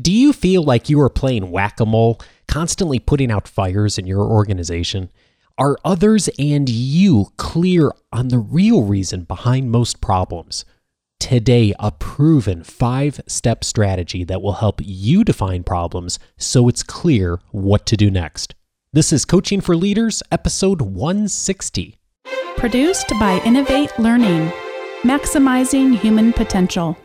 Do you feel like you are playing whack a mole, constantly putting out fires in your organization? Are others and you clear on the real reason behind most problems? Today, a proven five step strategy that will help you define problems so it's clear what to do next. This is Coaching for Leaders, episode 160. Produced by Innovate Learning, maximizing human potential.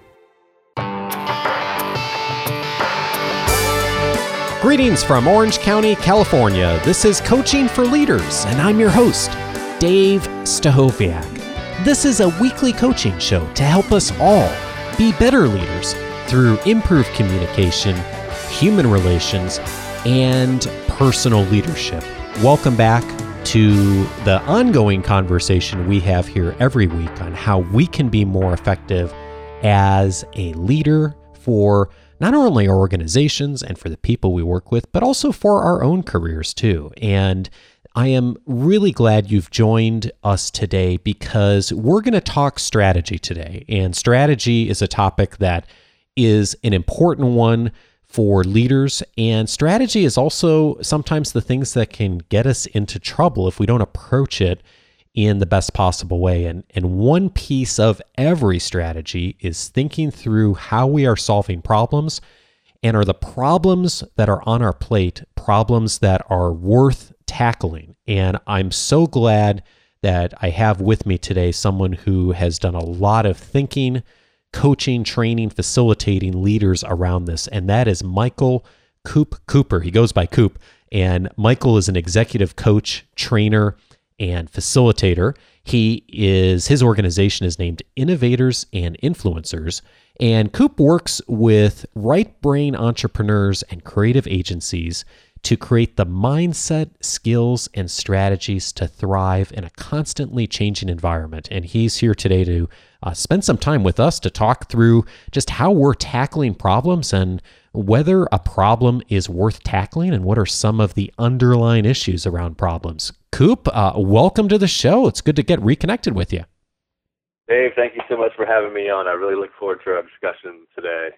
Greetings from Orange County, California. This is Coaching for Leaders, and I'm your host, Dave Stachowiak. This is a weekly coaching show to help us all be better leaders through improved communication, human relations, and personal leadership. Welcome back to the ongoing conversation we have here every week on how we can be more effective as a leader for not only our organizations and for the people we work with, but also for our own careers too. And I am really glad you've joined us today because we're going to talk strategy today. And strategy is a topic that is an important one for leaders. And strategy is also sometimes the things that can get us into trouble if we don't approach it in the best possible way. And, and one piece of every strategy is thinking through how we are solving problems and are the problems that are on our plate problems that are worth tackling. And I'm so glad that I have with me today someone who has done a lot of thinking, coaching, training, facilitating leaders around this. And that is Michael Coop Cooper. He goes by Coop. And Michael is an executive coach, trainer, and facilitator. He is his organization is named Innovators and Influencers, and Coop works with right brain entrepreneurs and creative agencies to create the mindset, skills, and strategies to thrive in a constantly changing environment. And he's here today to uh, spend some time with us to talk through just how we're tackling problems and whether a problem is worth tackling and what are some of the underlying issues around problems. Coop, uh, welcome to the show. It's good to get reconnected with you. Dave, thank you so much for having me on. I really look forward to our discussion today.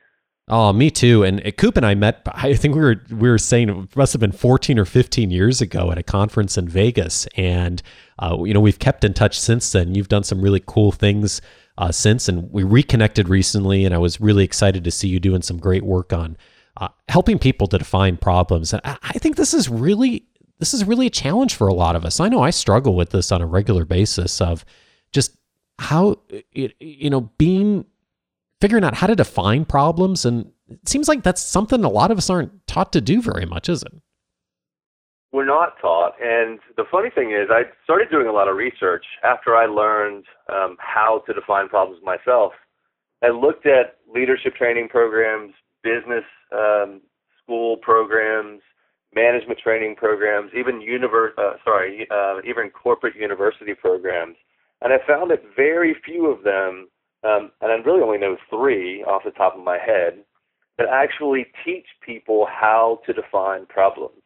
Oh, me too. And Coop and I met. I think we were we were saying it must have been 14 or 15 years ago at a conference in Vegas, and uh, you know we've kept in touch since then. You've done some really cool things uh, since, and we reconnected recently. And I was really excited to see you doing some great work on uh, helping people to define problems. And I, I think this is really this is really a challenge for a lot of us. I know I struggle with this on a regular basis of just how you know being figuring out how to define problems and it seems like that's something a lot of us aren't taught to do very much, is it? We're not taught, and the funny thing is, I started doing a lot of research after I learned um, how to define problems myself. I looked at leadership training programs, business um, school programs, management training programs, even univer- uh, sorry, uh, even corporate university programs, and I found that very few of them, um, and I really only know three off the top of my head, that actually teach people how to define problems.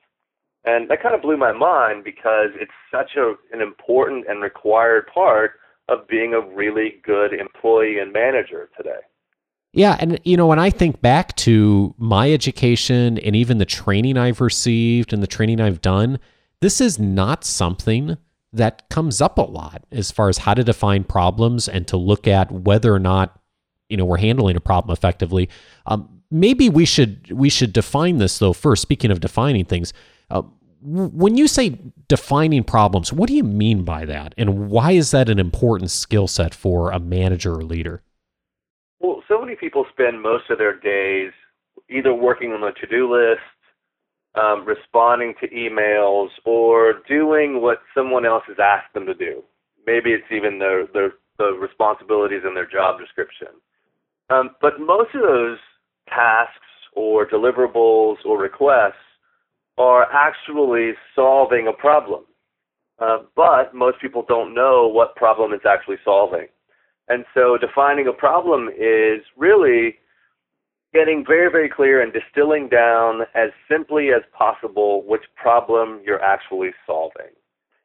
And that kind of blew my mind because it's such a, an important and required part of being a really good employee and manager today. Yeah, and you know, when I think back to my education and even the training I've received and the training I've done, this is not something that comes up a lot as far as how to define problems and to look at whether or not you know we're handling a problem effectively. Um, maybe we should we should define this though first. Speaking of defining things, uh, when you say defining problems, what do you mean by that, and why is that an important skill set for a manager or leader? Well, so many people spend most of their days either working on the to-do list, um, responding to emails, or doing what someone else has asked them to do. Maybe it's even their, their the responsibilities in their job description. Um, but most of those tasks or deliverables or requests are actually solving a problem. Uh, but most people don't know what problem it's actually solving. And so defining a problem is really getting very, very clear and distilling down as simply as possible which problem you're actually solving.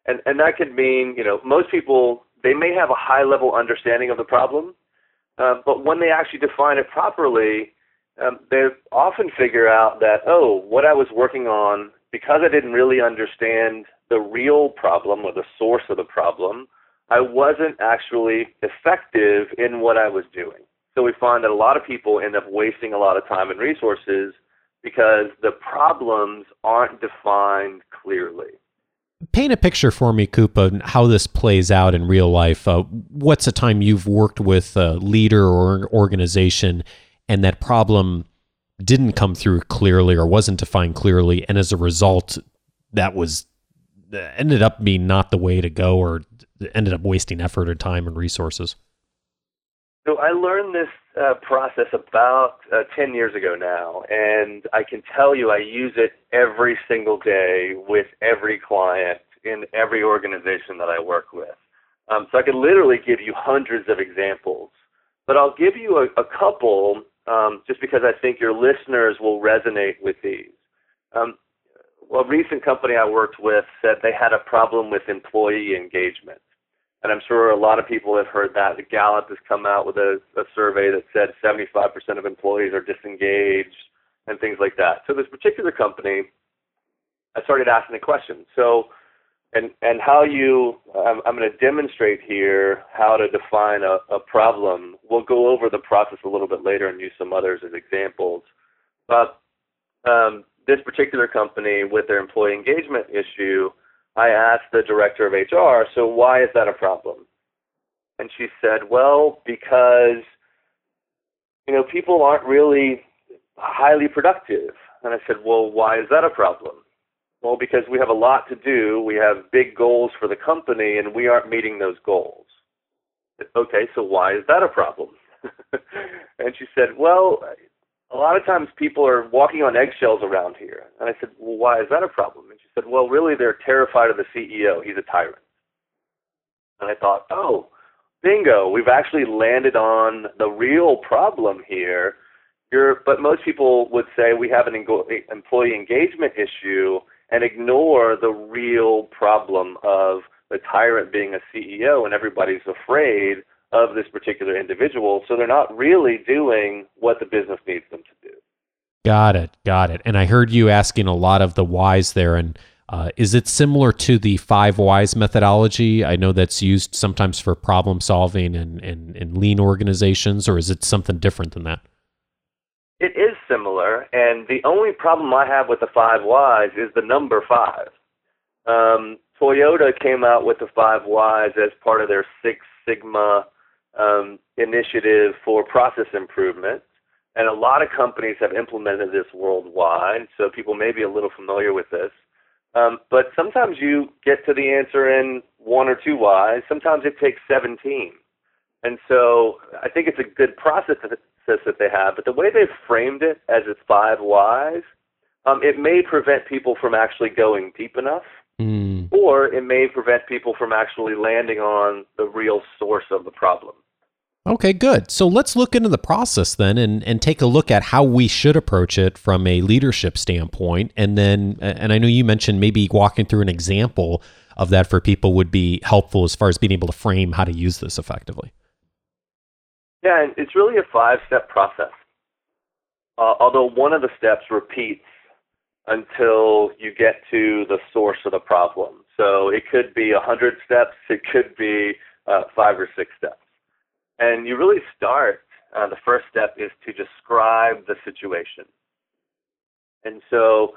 And, and that could mean, you know, most people, they may have a high level understanding of the problem, uh, but when they actually define it properly, um, they often figure out that, oh, what I was working on, because I didn't really understand the real problem or the source of the problem, I wasn't actually effective in what I was doing. So we find that a lot of people end up wasting a lot of time and resources because the problems aren't defined clearly. Paint a picture for me, Koopa, how this plays out in real life. Uh, what's a time you've worked with a leader or organization and that problem didn't come through clearly or wasn't defined clearly, and as a result, that was ended up being not the way to go or ended up wasting effort or time and resources? So I learned this uh, process about uh, 10 years ago now, and I can tell you I use it every single day with every client in every organization that I work with. Um, so I could literally give you hundreds of examples, but I'll give you a, a couple um, just because I think your listeners will resonate with these. Um, a recent company I worked with said they had a problem with employee engagement. And I'm sure a lot of people have heard that. The Gallup has come out with a, a survey that said 75% of employees are disengaged and things like that. So this particular company, I started asking the question. So, and and how you, I'm, I'm going to demonstrate here how to define a, a problem. We'll go over the process a little bit later and use some others as examples. But um, this particular company, with their employee engagement issue, I asked the director of HR, so why is that a problem? And she said, well, because, you know, people aren't really highly productive. And I said, well, why is that a problem? Well, because we have a lot to do. We have big goals for the company, and we aren't meeting those goals. Okay, so why is that a problem? and she said, well, a lot of times people are walking on eggshells around here. And I said, well, why is that a problem? Said, well, really, they're terrified of the CEO. He's a tyrant. And I thought, oh, bingo, we've actually landed on the real problem here. You're, but most people would say we have an employee engagement issue and ignore the real problem of the tyrant being a CEO and everybody's afraid of this particular individual. So they're not really doing what the business needs them to do. Got it. Got it. And I heard you asking a lot of the whys there. And uh, is it similar to the five whys methodology? I know that's used sometimes for problem solving and, and, lean organizations, or is it something different than that? It is similar. And the only problem I have with the five whys is the number five. Um, Toyota came out with the five whys as part of their Six Sigma um, initiative for process improvement. And a lot of companies have implemented this worldwide, so people may be a little familiar with this. Um, but sometimes you get to the answer in one or two whys. Sometimes it takes 17. And so I think it's a good process that they have. But the way they've framed it as it's five whys, um, it may prevent people from actually going deep enough, mm. or it may prevent people from actually landing on the real source of the problem. Okay, good. So let's look into the process then and, and take a look at how we should approach it from a leadership standpoint. And then, and I know you mentioned maybe walking through an example of that for people would be helpful as far as being able to frame how to use this effectively. Yeah, it's really a five step process. Uh, although one of the steps repeats until you get to the source of the problem. So it could be a hundred steps, it could be uh, five or six steps. And you really start, uh, the first step is to describe the situation. And so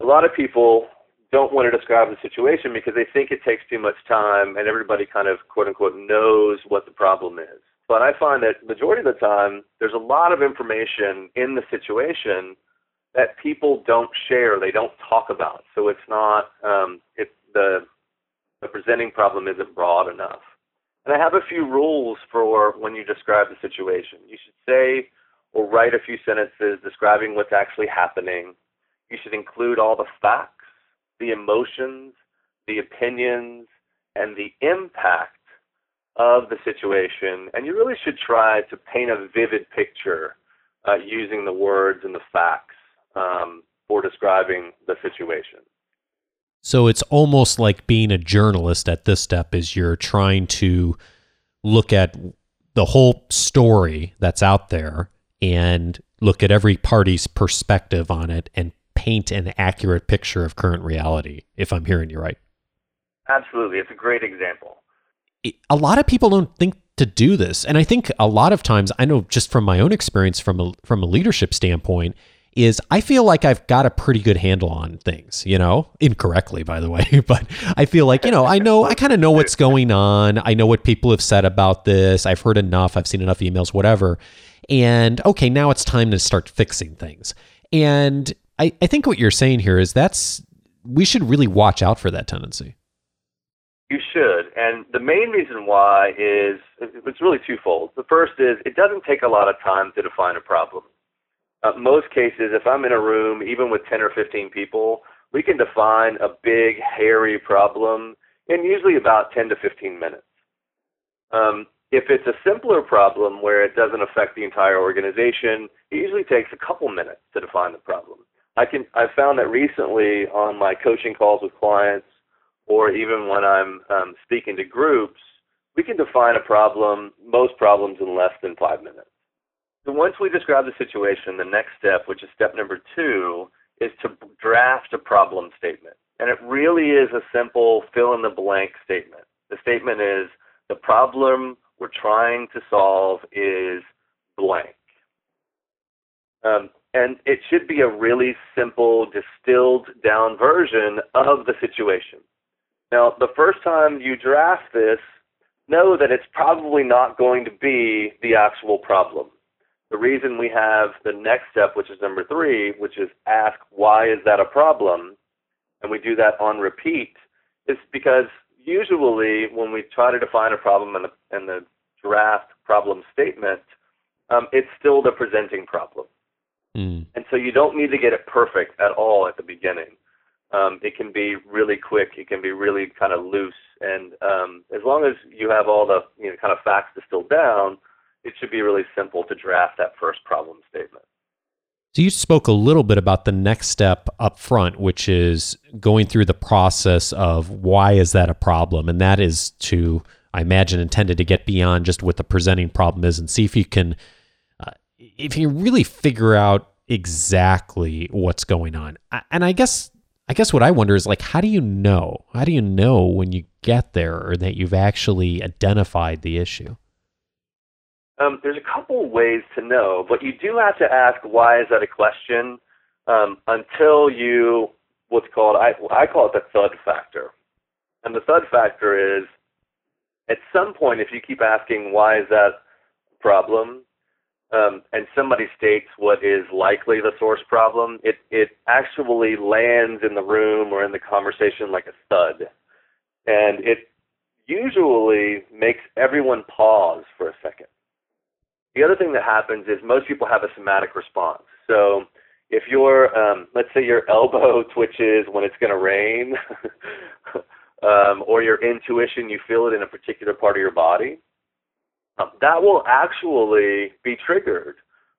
a lot of people don't want to describe the situation because they think it takes too much time and everybody kind of quote unquote knows what the problem is. But I find that majority of the time there's a lot of information in the situation that people don't share, they don't talk about. So it's not um, it, the the presenting problem isn't broad enough. And I have a few rules for when you describe the situation. You should say or write a few sentences describing what's actually happening. You should include all the facts, the emotions, the opinions, and the impact of the situation. And you really should try to paint a vivid picture uh, using the words and the facts um, for describing the situation. So it's almost like being a journalist at this step is you're trying to look at the whole story that's out there and look at every party's perspective on it and paint an accurate picture of current reality, if I'm hearing you right. Absolutely. It's a great example. A lot of people don't think to do this. And I think a lot of times, I know just from my own experience from a, from a leadership standpoint, is I feel like I've got a pretty good handle on things, you know, incorrectly, by the way. But I feel like, you know, I know, I kind of know what's going on. I know what people have said about this. I've heard enough. I've seen enough emails, whatever. And okay, now it's time to start fixing things. And I, I think what you're saying here is that's, we should really watch out for that tendency. You should. And the main reason why is it's really twofold. The first is it doesn't take a lot of time to define a problem. Uh, most cases, if I'm in a room, even with 10 or 15 people, we can define a big, hairy problem in usually about 10 to 15 minutes. Um, if it's a simpler problem where it doesn't affect the entire organization, it usually takes a couple minutes to define the problem. I can I've found that recently on my coaching calls with clients, or even when I'm um, speaking to groups, we can define a problem, most problems, in less than five minutes. So once we describe the situation, the next step, which is step number two, is to draft a problem statement. And it really is a simple fill in the blank statement. The statement is the problem we're trying to solve is blank. Um, and it should be a really simple, distilled down version of the situation. Now, the first time you draft this, know that it's probably not going to be the actual problem. The reason we have the next step, which is number three, which is ask why is that a problem, and we do that on repeat, is because usually when we try to define a problem in the, in the draft problem statement, um, it's still the presenting problem. Mm. And so you don't need to get it perfect at all at the beginning. Um, it can be really quick. It can be really kind of loose. And um, as long as you have all the you know, kind of facts distilled down, it should be really simple to draft that first problem statement. So you spoke a little bit about the next step up front, which is going through the process of why is that a problem, and that is to, I imagine, intended to get beyond just what the presenting problem is and see if you can, uh, if you really figure out exactly what's going on. And I guess, I guess what I wonder is like, how do you know? How do you know when you get there or that you've actually identified the issue? Um, there's a couple ways to know, but you do have to ask why is that a question? Um, until you what's called I I call it the thud factor, and the thud factor is at some point if you keep asking why is that a problem, um, and somebody states what is likely the source problem, it it actually lands in the room or in the conversation like a thud, and it usually makes everyone pause for a second the other thing that happens is most people have a somatic response. So if your, um, let's say your elbow twitches when it's going to rain, um, or your intuition, you feel it in a particular part of your body, um, that will actually be triggered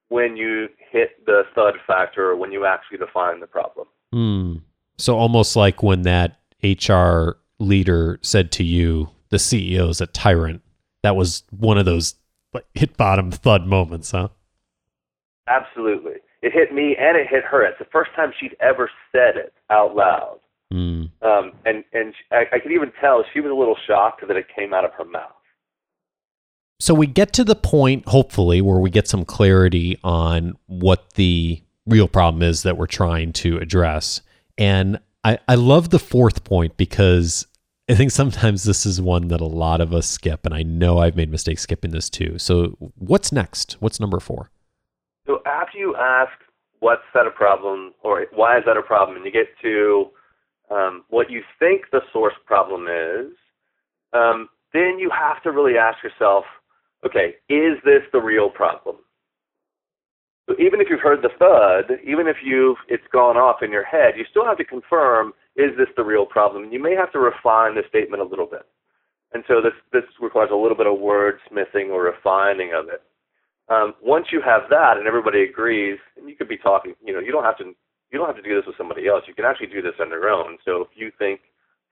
when you hit the thud factor or when you actually define the problem. Mm. So almost like when that HR leader said to you, the CEO is a tyrant. That was one of those like hit bottom thud moments, huh? Absolutely. It hit me and it hit her. It's the first time she'd ever said it out loud. Mm. Um, and and I, I could even tell she was a little shocked that it came out of her mouth. So we get to the point, hopefully, where we get some clarity on what the real problem is that we're trying to address. And I, I love the fourth point because I think sometimes this is one that a lot of us skip, and I know I've made mistakes skipping this too. So, what's next? What's number four? So, after you ask what's that a problem or why is that a problem, and you get to um, what you think the source problem is, um, then you have to really ask yourself, okay, is this the real problem? So even if you've heard the thud, even if you've it's gone off in your head, you still have to confirm is this the real problem? You may have to refine the statement a little bit. And so this, this requires a little bit of wordsmithing or refining of it. Um, once you have that and everybody agrees, and you could be talking, you know, you don't have to you don't have to do this with somebody else. You can actually do this on your own. So if you think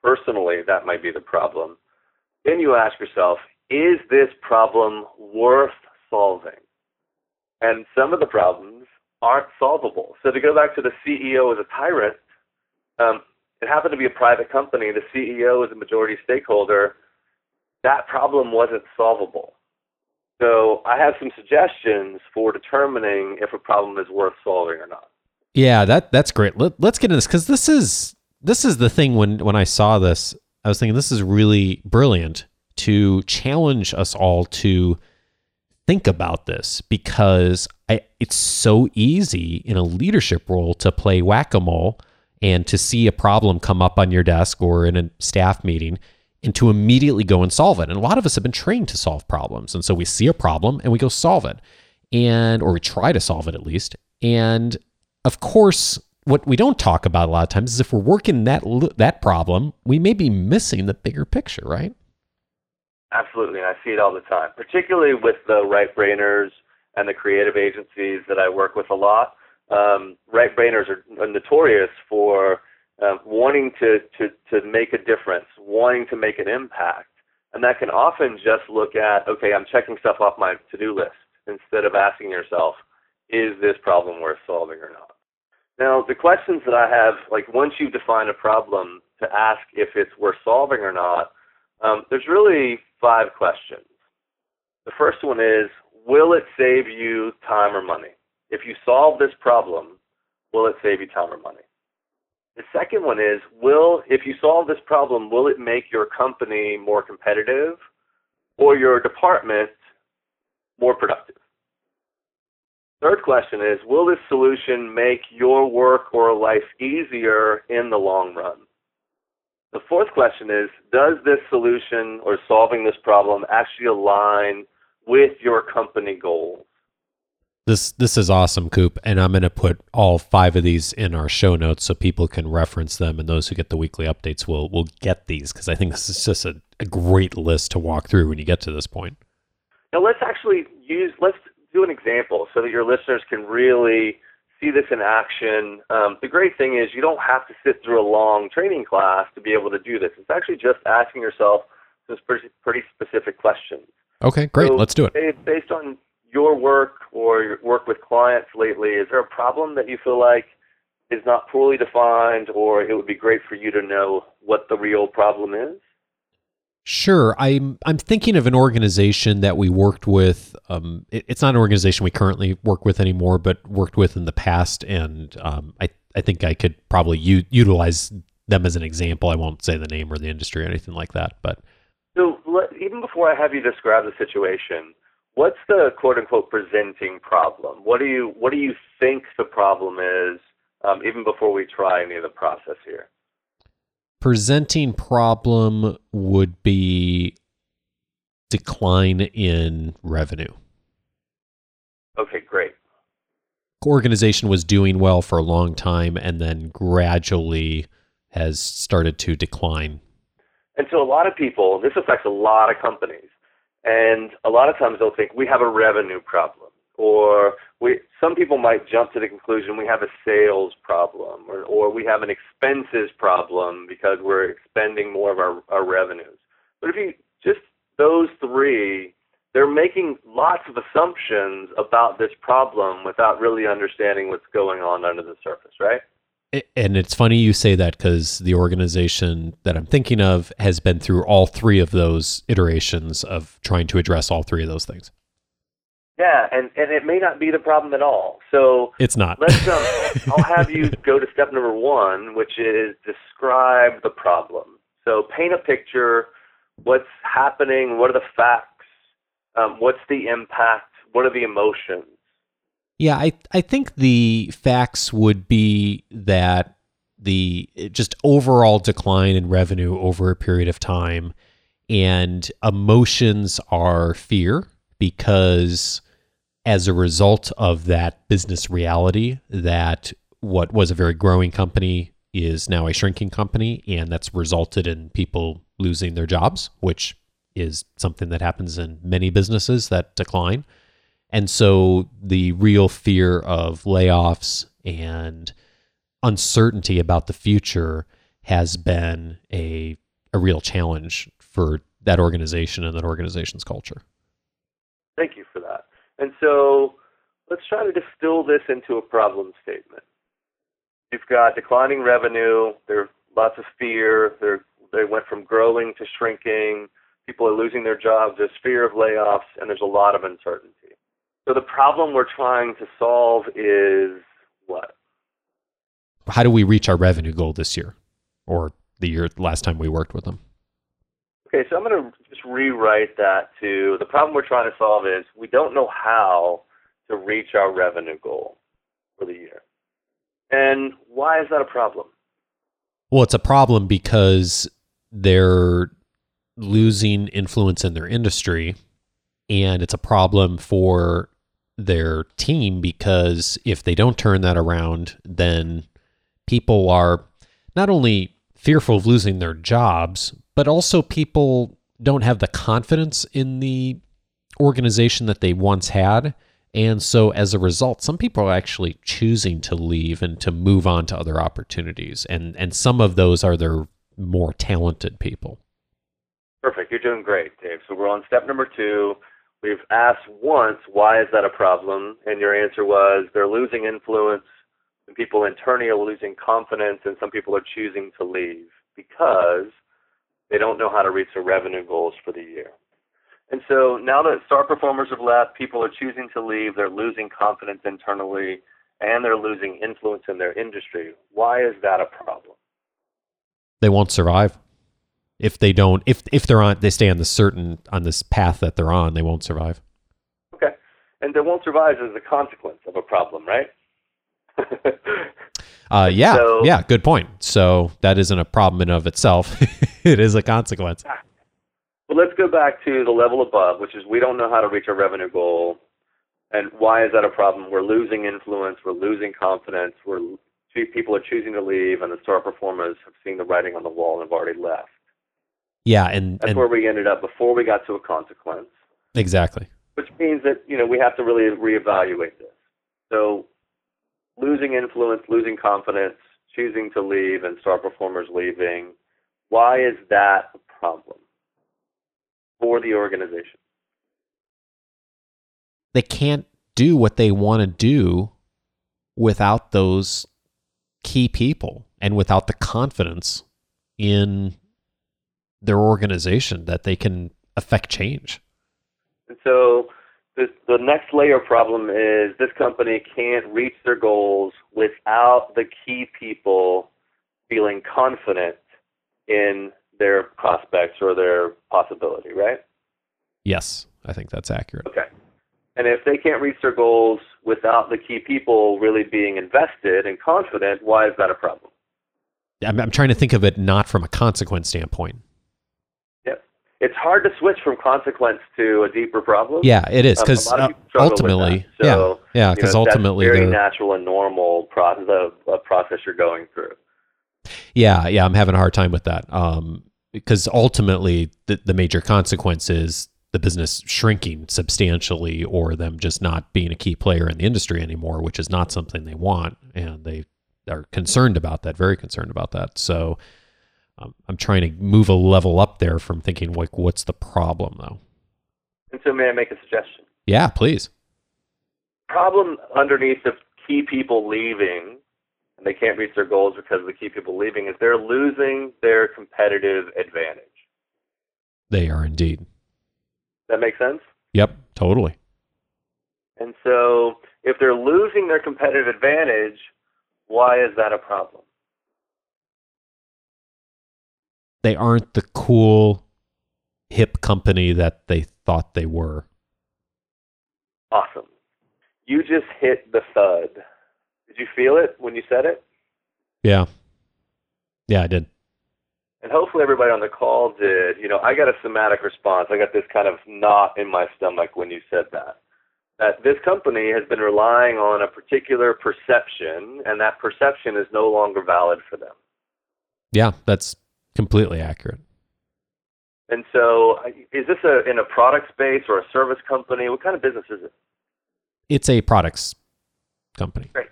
personally that might be the problem, then you ask yourself, is this problem worth solving? and some of the problems aren't solvable. So to go back to the CEO as a tyrant, um, it happened to be a private company. The CEO is a majority stakeholder. That problem wasn't solvable. So I have some suggestions for determining if a problem is worth solving or not. Yeah, that that's great. Let, let's get into this because this is this is the thing. When when I saw this, I was thinking this is really brilliant to challenge us all to think about this because I, it's so easy in a leadership role to play whack a mole and to see a problem come up on your desk or in a staff meeting and to immediately go and solve it. And a lot of us have been trained to solve problems. And so we see a problem and we go solve it. And or we try to solve it at least. And of course, what we don't talk about a lot of times is if we're working that that problem, we may be missing the bigger picture, right? Absolutely, and I see it all the time, particularly with the right brainers and the creative agencies that I work with a lot. Um, right brainers are notorious for uh, wanting to, to, to make a difference, wanting to make an impact. And that can often just look at, okay, I'm checking stuff off my to do list instead of asking yourself, is this problem worth solving or not? Now, the questions that I have, like once you define a problem, to ask if it's worth solving or not, um, there's really five questions. The first one is, will it save you time or money? If you solve this problem, will it save you time or money? The second one is, will if you solve this problem, will it make your company more competitive or your department more productive? Third question is, will this solution make your work or life easier in the long run? The fourth question is, does this solution or solving this problem actually align with your company goals? This this is awesome, Coop, and I'm going to put all five of these in our show notes so people can reference them, and those who get the weekly updates will will get these because I think this is just a, a great list to walk through when you get to this point. Now let's actually use let's do an example so that your listeners can really see this in action. Um, the great thing is you don't have to sit through a long training class to be able to do this. It's actually just asking yourself some pretty, pretty specific questions. Okay, great. So Let's do it. Based on your work or your work with clients lately, is there a problem that you feel like is not fully defined, or it would be great for you to know what the real problem is? Sure, I'm I'm thinking of an organization that we worked with. Um, it, it's not an organization we currently work with anymore, but worked with in the past, and um, I I think I could probably u- utilize them as an example. I won't say the name or the industry or anything like that, but so let, even before I have you describe the situation, what's the quote unquote presenting problem? What do you what do you think the problem is? Um, even before we try any of the process here. Presenting problem would be decline in revenue. Okay, great. Organization was doing well for a long time and then gradually has started to decline. And so a lot of people, this affects a lot of companies, and a lot of times they'll think we have a revenue problem, or we, some people might jump to the conclusion we have a sales problem, or, or we have an expenses problem because we're expending more of our, our revenues. But if you just those three, they're making lots of assumptions about this problem without really understanding what's going on under the surface, right? And it's funny you say that because the organization that I'm thinking of has been through all three of those iterations of trying to address all three of those things. Yeah, and, and it may not be the problem at all. So it's not. let's um, I'll have you go to step number one, which is describe the problem. So paint a picture. What's happening? What are the facts? Um, what's the impact? What are the emotions? Yeah, I I think the facts would be that the just overall decline in revenue over a period of time and emotions are fear because as a result of that business reality that what was a very growing company is now a shrinking company and that's resulted in people losing their jobs which is something that happens in many businesses that decline and so the real fear of layoffs and uncertainty about the future has been a, a real challenge for that organization and that organization's culture. Thank you for that. And so let's try to distill this into a problem statement. You've got declining revenue, there's lots of fear, they're, they went from growing to shrinking, people are losing their jobs, there's fear of layoffs, and there's a lot of uncertainty. So the problem we're trying to solve is what? How do we reach our revenue goal this year or the year last time we worked with them? Okay, so I'm going to just rewrite that to the problem we're trying to solve is we don't know how to reach our revenue goal for the year. And why is that a problem? Well, it's a problem because they're losing influence in their industry and it's a problem for their team because if they don't turn that around, then people are not only fearful of losing their jobs, but also people don't have the confidence in the organization that they once had. And so as a result, some people are actually choosing to leave and to move on to other opportunities. And and some of those are their more talented people. Perfect. You're doing great, Dave. So we're on step number two. We've asked once, why is that a problem? And your answer was they're losing influence, and people internally are losing confidence, and some people are choosing to leave because they don't know how to reach their revenue goals for the year. And so now that star performers have left, people are choosing to leave, they're losing confidence internally, and they're losing influence in their industry. Why is that a problem? They won't survive. If they don't if if they're on they stay on the certain on this path that they're on, they won't survive. Okay. And they won't survive as a consequence of a problem, right? uh, yeah, so, yeah, good point. So that isn't a problem in of itself; it is a consequence. Well, let's go back to the level above, which is we don't know how to reach our revenue goal, and why is that a problem? We're losing influence, we're losing confidence, we're people are choosing to leave, and the star performers have seen the writing on the wall and have already left. Yeah, and that's and, where we ended up before we got to a consequence. Exactly. Which means that you know we have to really reevaluate this. So losing influence, losing confidence, choosing to leave, and star performers leaving. Why is that a problem for the organization? They can't do what they want to do without those key people and without the confidence in their organization that they can affect change. And so this, the next layer problem is this company can't reach their goals without the key people feeling confident in their prospects or their possibility, right? Yes, I think that's accurate. Okay. And if they can't reach their goals without the key people really being invested and confident, why is that a problem? I'm, I'm trying to think of it not from a consequence standpoint it's hard to switch from consequence to a deeper problem. Yeah, it is because um, uh, ultimately, so, yeah, yeah, because ultimately, very natural and normal process, a, process you're going through. Yeah, yeah, I'm having a hard time with that um, because ultimately, the, the major consequence is the business shrinking substantially, or them just not being a key player in the industry anymore, which is not something they want, and they are concerned about that, very concerned about that. So um, I'm trying to move a level up there from thinking like, what's the problem though? And so, may I make a suggestion? Yeah, please. Problem underneath the key people leaving, and they can't reach their goals because of the key people leaving, is they're losing their competitive advantage. They are indeed. That makes sense. Yep, totally. And so, if they're losing their competitive advantage, why is that a problem? They aren't the cool hip company that they thought they were. Awesome. You just hit the thud. Did you feel it when you said it? Yeah. Yeah, I did. And hopefully everybody on the call did. You know, I got a somatic response. I got this kind of knot in my stomach when you said that. That this company has been relying on a particular perception, and that perception is no longer valid for them. Yeah, that's Completely accurate. And so, is this a in a product space or a service company? What kind of business is it? It's a products company. Great.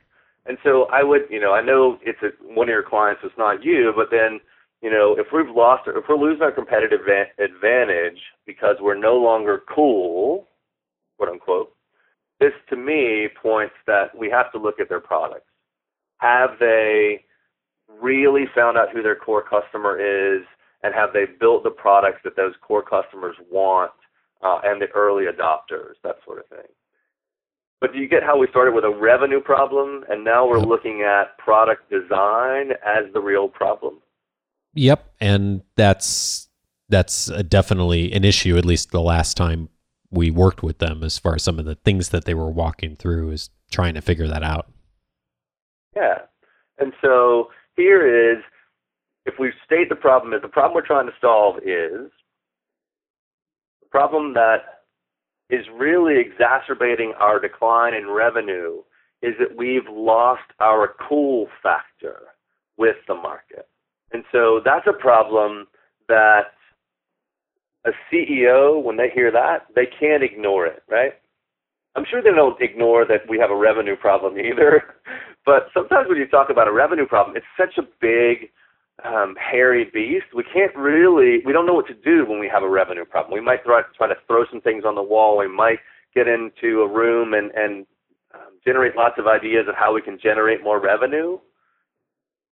And so, I would, you know, I know it's a, one of your clients. It's not you, but then, you know, if we've lost, if we're losing our competitive advantage because we're no longer cool, quote unquote, this to me points that we have to look at their products. Have they really found out who their core customer is and have they built the products that those core customers want uh, and the early adopters, that sort of thing. But do you get how we started with a revenue problem and now we're looking at product design as the real problem? Yep, and that's that's definitely an issue. At least the last time we worked with them, as far as some of the things that they were walking through, is trying to figure that out. Yeah, and so here is if we state the problem is the problem we're trying to solve is the problem that is really exacerbating our decline in revenue is that we've lost our cool factor with the market. And so that's a problem that a CEO, when they hear that, they can't ignore it, right? I'm sure they don't ignore that we have a revenue problem either. But sometimes when you talk about a revenue problem, it's such a big, um, hairy beast. We can't really, we don't know what to do when we have a revenue problem. We might try, try to throw some things on the wall. We might get into a room and, and um, generate lots of ideas of how we can generate more revenue.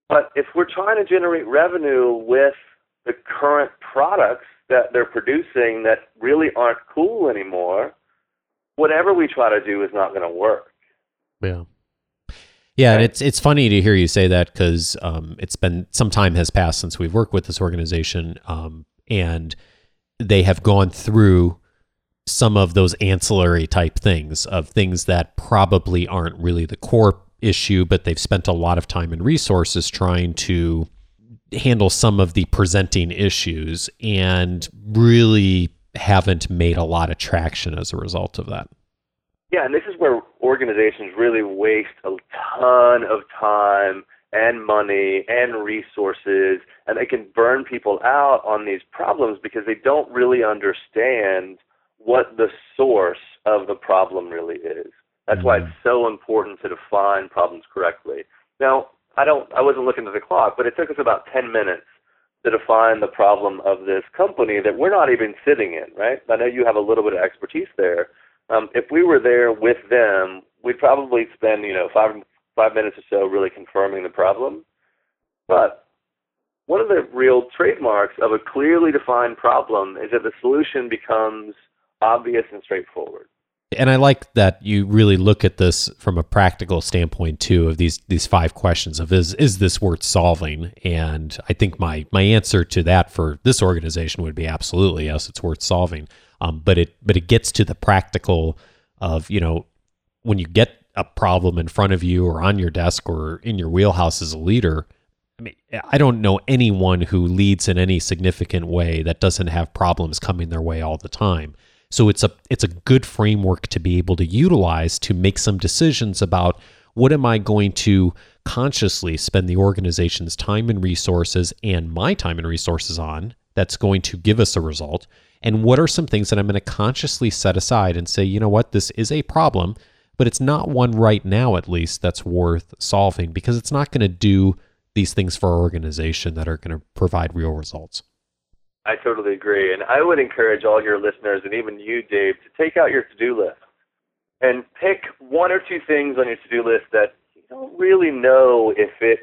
But if we're trying to generate revenue with the current products that they're producing that really aren't cool anymore, whatever we try to do is not going to work. Yeah. Yeah, and it's it's funny to hear you say that because um, it's been some time has passed since we've worked with this organization, um, and they have gone through some of those ancillary type things of things that probably aren't really the core issue, but they've spent a lot of time and resources trying to handle some of the presenting issues and really haven't made a lot of traction as a result of that. Yeah, and this is where organizations really waste a ton of time and money and resources, and they can burn people out on these problems because they don't really understand what the source of the problem really is. That's why it's mm-hmm. so important to define problems correctly. Now, I don't I wasn't looking at the clock, but it took us about 10 minutes to define the problem of this company that we're not even sitting in, right? I know you have a little bit of expertise there. Um, if we were there with them, we'd probably spend, you know, five five minutes or so really confirming the problem. But one of the real trademarks of a clearly defined problem is that the solution becomes obvious and straightforward and I like that you really look at this from a practical standpoint too of these these five questions of is is this worth solving? And I think my my answer to that for this organization would be absolutely yes, it's worth solving. Um, but it but it gets to the practical of you know when you get a problem in front of you or on your desk or in your wheelhouse as a leader. I mean, I don't know anyone who leads in any significant way that doesn't have problems coming their way all the time. So it's a it's a good framework to be able to utilize to make some decisions about what am I going to consciously spend the organization's time and resources and my time and resources on that's going to give us a result and what are some things that I'm going to consciously set aside and say, you know what, this is a problem, but it's not one right now at least that's worth solving because it's not going to do these things for our organization that are going to provide real results. I totally agree. And I would encourage all your listeners and even you, Dave, to take out your to do list and pick one or two things on your to do list that you don't really know if it's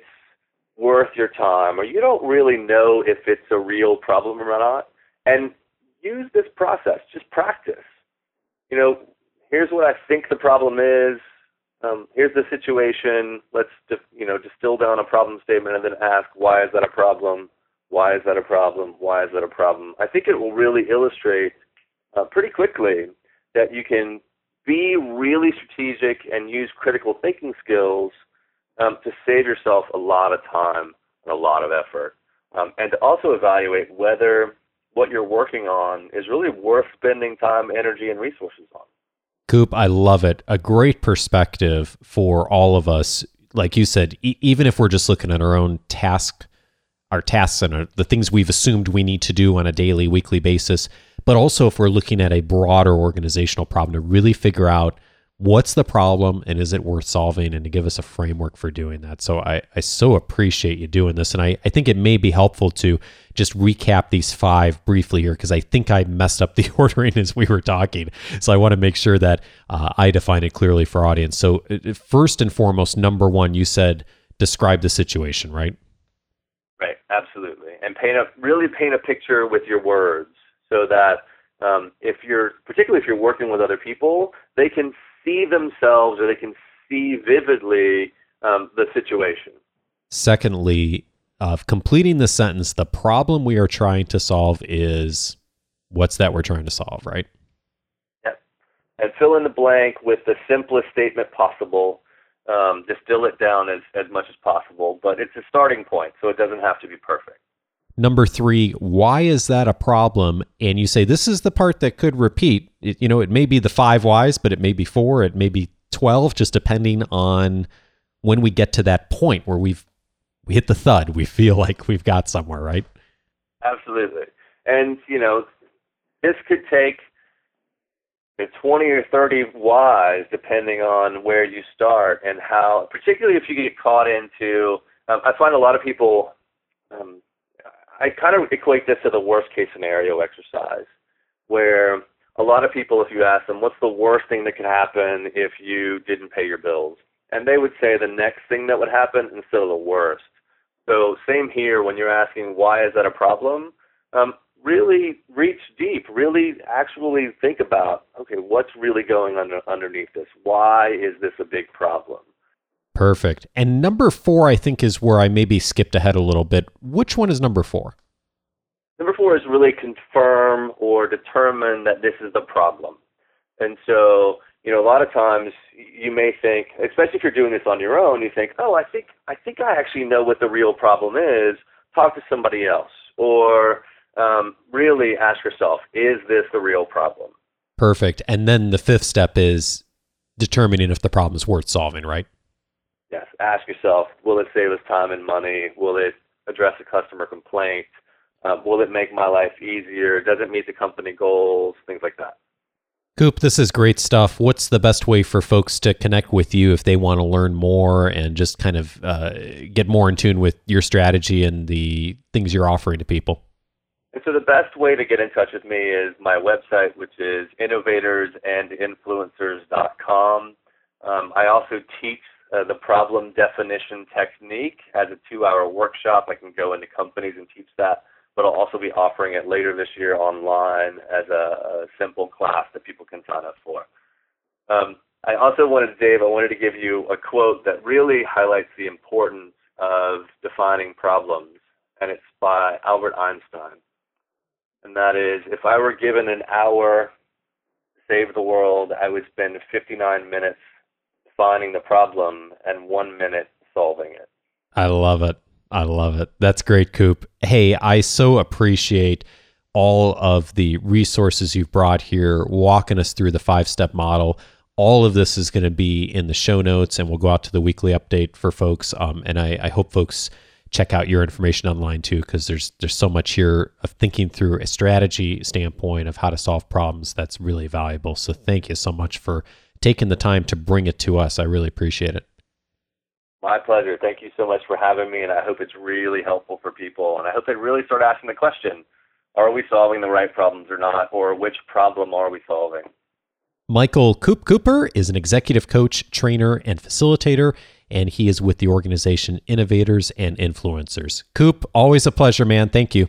worth your time or you don't really know if it's a real problem or not. And use this process. Just practice. You know, here's what I think the problem is. Um, here's the situation. Let's, you know, distill down a problem statement and then ask why is that a problem why is that a problem? Why is that a problem? I think it will really illustrate uh, pretty quickly that you can be really strategic and use critical thinking skills um, to save yourself a lot of time and a lot of effort. Um, and to also evaluate whether what you're working on is really worth spending time, energy, and resources on. Coop, I love it. A great perspective for all of us. Like you said, e- even if we're just looking at our own task our tasks and our, the things we've assumed we need to do on a daily, weekly basis. But also, if we're looking at a broader organizational problem, to really figure out what's the problem and is it worth solving and to give us a framework for doing that. So I, I so appreciate you doing this. And I, I think it may be helpful to just recap these five briefly here because I think I messed up the ordering as we were talking. So I want to make sure that uh, I define it clearly for audience. So uh, uh, first and foremost, number one, you said describe the situation, right? Right, absolutely. And paint a really paint a picture with your words so that um, if you're particularly if you're working with other people, they can see themselves or they can see vividly um, the situation. Secondly, of completing the sentence, the problem we are trying to solve is what's that we're trying to solve, right? Yep. And fill in the blank with the simplest statement possible. Um, distill it down as, as much as possible, but it's a starting point, so it doesn't have to be perfect. Number three, why is that a problem? And you say this is the part that could repeat. It, you know, it may be the five whys, but it may be four, it may be 12, just depending on when we get to that point where we've we hit the thud, we feel like we've got somewhere, right? Absolutely. And, you know, this could take 20 or 30 whys depending on where you start and how, particularly if you get caught into, um, I find a lot of people um, I kind of equate this to the worst case scenario exercise, where a lot of people, if you ask them, what's the worst thing that could happen if you didn't pay your bills? And they would say the next thing that would happen instead of the worst. So same here when you're asking why is that a problem? Um, really reach deep. Really actually think about okay, what's really going under, underneath this? Why is this a big problem? Perfect. And number four, I think, is where I maybe skipped ahead a little bit. Which one is number four? Number four is really confirm or determine that this is the problem. And so, you know, a lot of times you may think, especially if you're doing this on your own, you think, oh, I think I think I actually know what the real problem is. Talk to somebody else, or um, really ask yourself, is this the real problem? Perfect. And then the fifth step is determining if the problem is worth solving, right? Yes. Ask yourself, will it save us time and money? Will it address a customer complaint? Uh, will it make my life easier? Does it meet the company goals? Things like that. Coop, this is great stuff. What's the best way for folks to connect with you if they want to learn more and just kind of uh, get more in tune with your strategy and the things you're offering to people? And so the best way to get in touch with me is my website, which is innovatorsandinfluencers.com. Um, I also teach uh, the problem definition technique as a two-hour workshop. I can go into companies and teach that, but I'll also be offering it later this year online as a, a simple class that people can sign up for. Um, I also wanted, Dave, I wanted to give you a quote that really highlights the importance of defining problems, and it's by Albert Einstein. And that is, if I were given an hour to save the world, I would spend 59 minutes finding the problem and one minute solving it. I love it. I love it. That's great, Coop. Hey, I so appreciate all of the resources you've brought here, walking us through the five step model. All of this is going to be in the show notes, and we'll go out to the weekly update for folks. Um, and I, I hope folks check out your information online too, because there's there's so much here of thinking through a strategy standpoint of how to solve problems that's really valuable. So thank you so much for taking the time to bring it to us. I really appreciate it. My pleasure. Thank you so much for having me, and I hope it's really helpful for people. And I hope they really start asking the question are we solving the right problems or not, or which problem are we solving? Michael Coop Cooper is an executive coach, trainer, and facilitator, and he is with the organization Innovators and Influencers. Coop, always a pleasure, man. Thank you.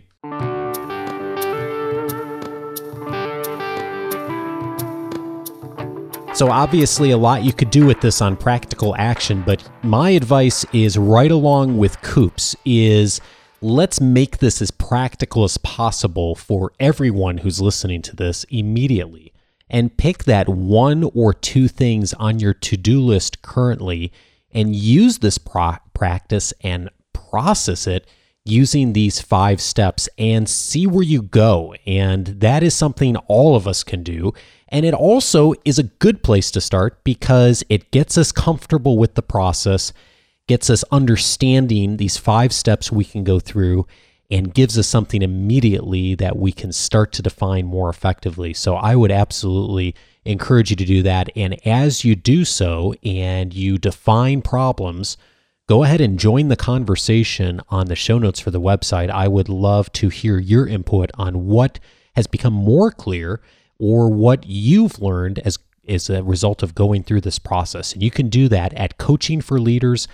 So, obviously, a lot you could do with this on practical action, but my advice is right along with Coop's is let's make this as practical as possible for everyone who's listening to this immediately. And pick that one or two things on your to do list currently and use this pro- practice and process it using these five steps and see where you go. And that is something all of us can do. And it also is a good place to start because it gets us comfortable with the process, gets us understanding these five steps we can go through, and gives us something immediately that we can start to define more effectively. So I would absolutely encourage you to do that. And as you do so and you define problems, go ahead and join the conversation on the show notes for the website. I would love to hear your input on what has become more clear or what you've learned as as a result of going through this process. And you can do that at coachingforleaders.com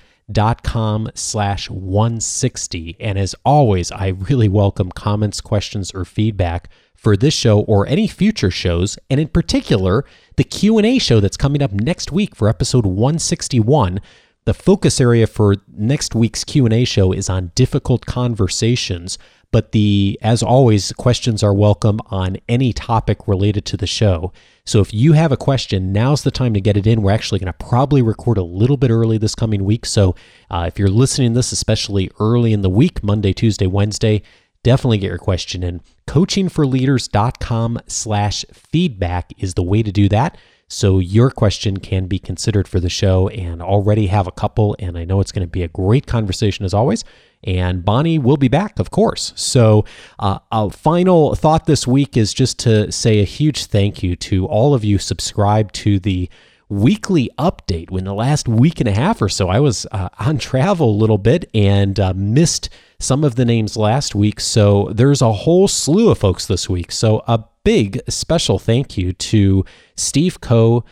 slash 160. And as always, I really welcome comments, questions, or feedback for this show or any future shows, and in particular, the Q&A show that's coming up next week for episode 161. The focus area for next week's Q&A show is on difficult conversations, but the as always questions are welcome on any topic related to the show. So if you have a question, now's the time to get it in. We're actually going to probably record a little bit early this coming week. So uh, if you're listening this, especially early in the week, Monday, Tuesday, Wednesday, definitely get your question in. Coachingforleaders.com slash feedback is the way to do that. So your question can be considered for the show and already have a couple. And I know it's going to be a great conversation as always. And Bonnie will be back, of course. So, uh, a final thought this week is just to say a huge thank you to all of you subscribed to the weekly update. When the last week and a half or so, I was uh, on travel a little bit and uh, missed some of the names last week. So there's a whole slew of folks this week. So a big special thank you to Steve Coe,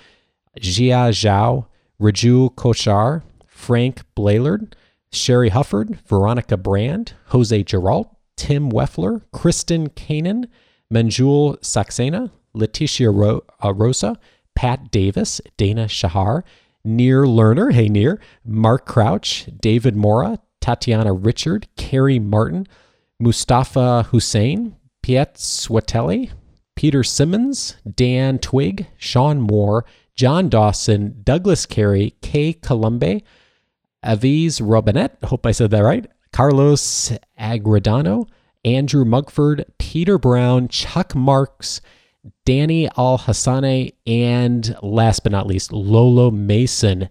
Jia Zhao, Raju Kochar, Frank Blaylard, Sherry Hufford, Veronica Brand, Jose Geralt, Tim Weffler, Kristen Kanan, Manjul Saxena, Leticia Ro- uh, Rosa, Pat Davis, Dana Shahar, Nir Lerner, hey Nir, Mark Crouch, David Mora, Tatiana Richard, Carrie Martin, Mustafa Hussein, Piet Swatelli, Peter Simmons, Dan Twig, Sean Moore, John Dawson, Douglas Carey, Kay Columbe, Aviz Robinette, hope I said that right, Carlos Agradano, Andrew Mugford, Peter Brown, Chuck Marks, Danny Al Hassane, and last but not least, Lolo Mason.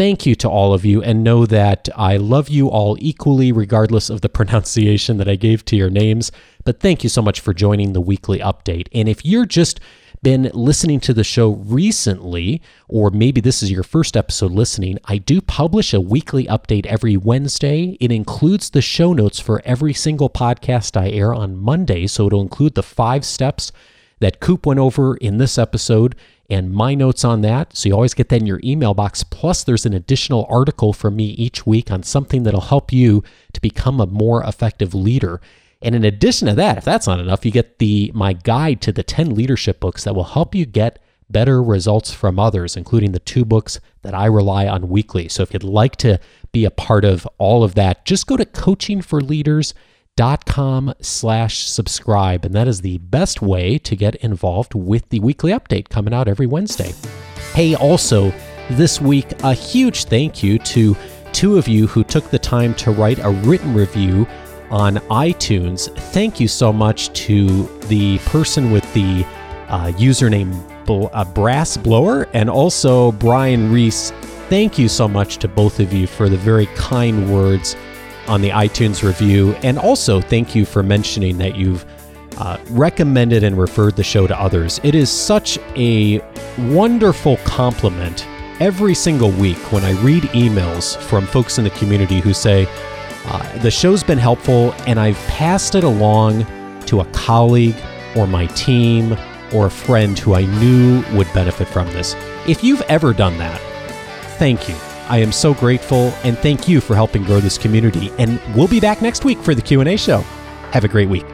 Thank you to all of you, and know that I love you all equally, regardless of the pronunciation that I gave to your names. But thank you so much for joining the weekly update. And if you're just been listening to the show recently, or maybe this is your first episode listening, I do publish a weekly update every Wednesday. It includes the show notes for every single podcast I air on Monday. So it'll include the five steps that Coop went over in this episode and my notes on that. So you always get that in your email box. Plus, there's an additional article from me each week on something that'll help you to become a more effective leader. And in addition to that, if that's not enough, you get the my guide to the 10 leadership books that will help you get better results from others, including the two books that I rely on weekly. So if you'd like to be a part of all of that, just go to coachingforleaders.com slash subscribe. And that is the best way to get involved with the weekly update coming out every Wednesday. Hey, also this week, a huge thank you to two of you who took the time to write a written review on iTunes. Thank you so much to the person with the uh, username uh, Brass Blower and also Brian Reese. Thank you so much to both of you for the very kind words on the iTunes review. And also, thank you for mentioning that you've uh, recommended and referred the show to others. It is such a wonderful compliment every single week when I read emails from folks in the community who say, uh, the show's been helpful, and I've passed it along to a colleague or my team or a friend who I knew would benefit from this. If you've ever done that, thank you. I am so grateful, and thank you for helping grow this community. And we'll be back next week for the Q&A show. Have a great week.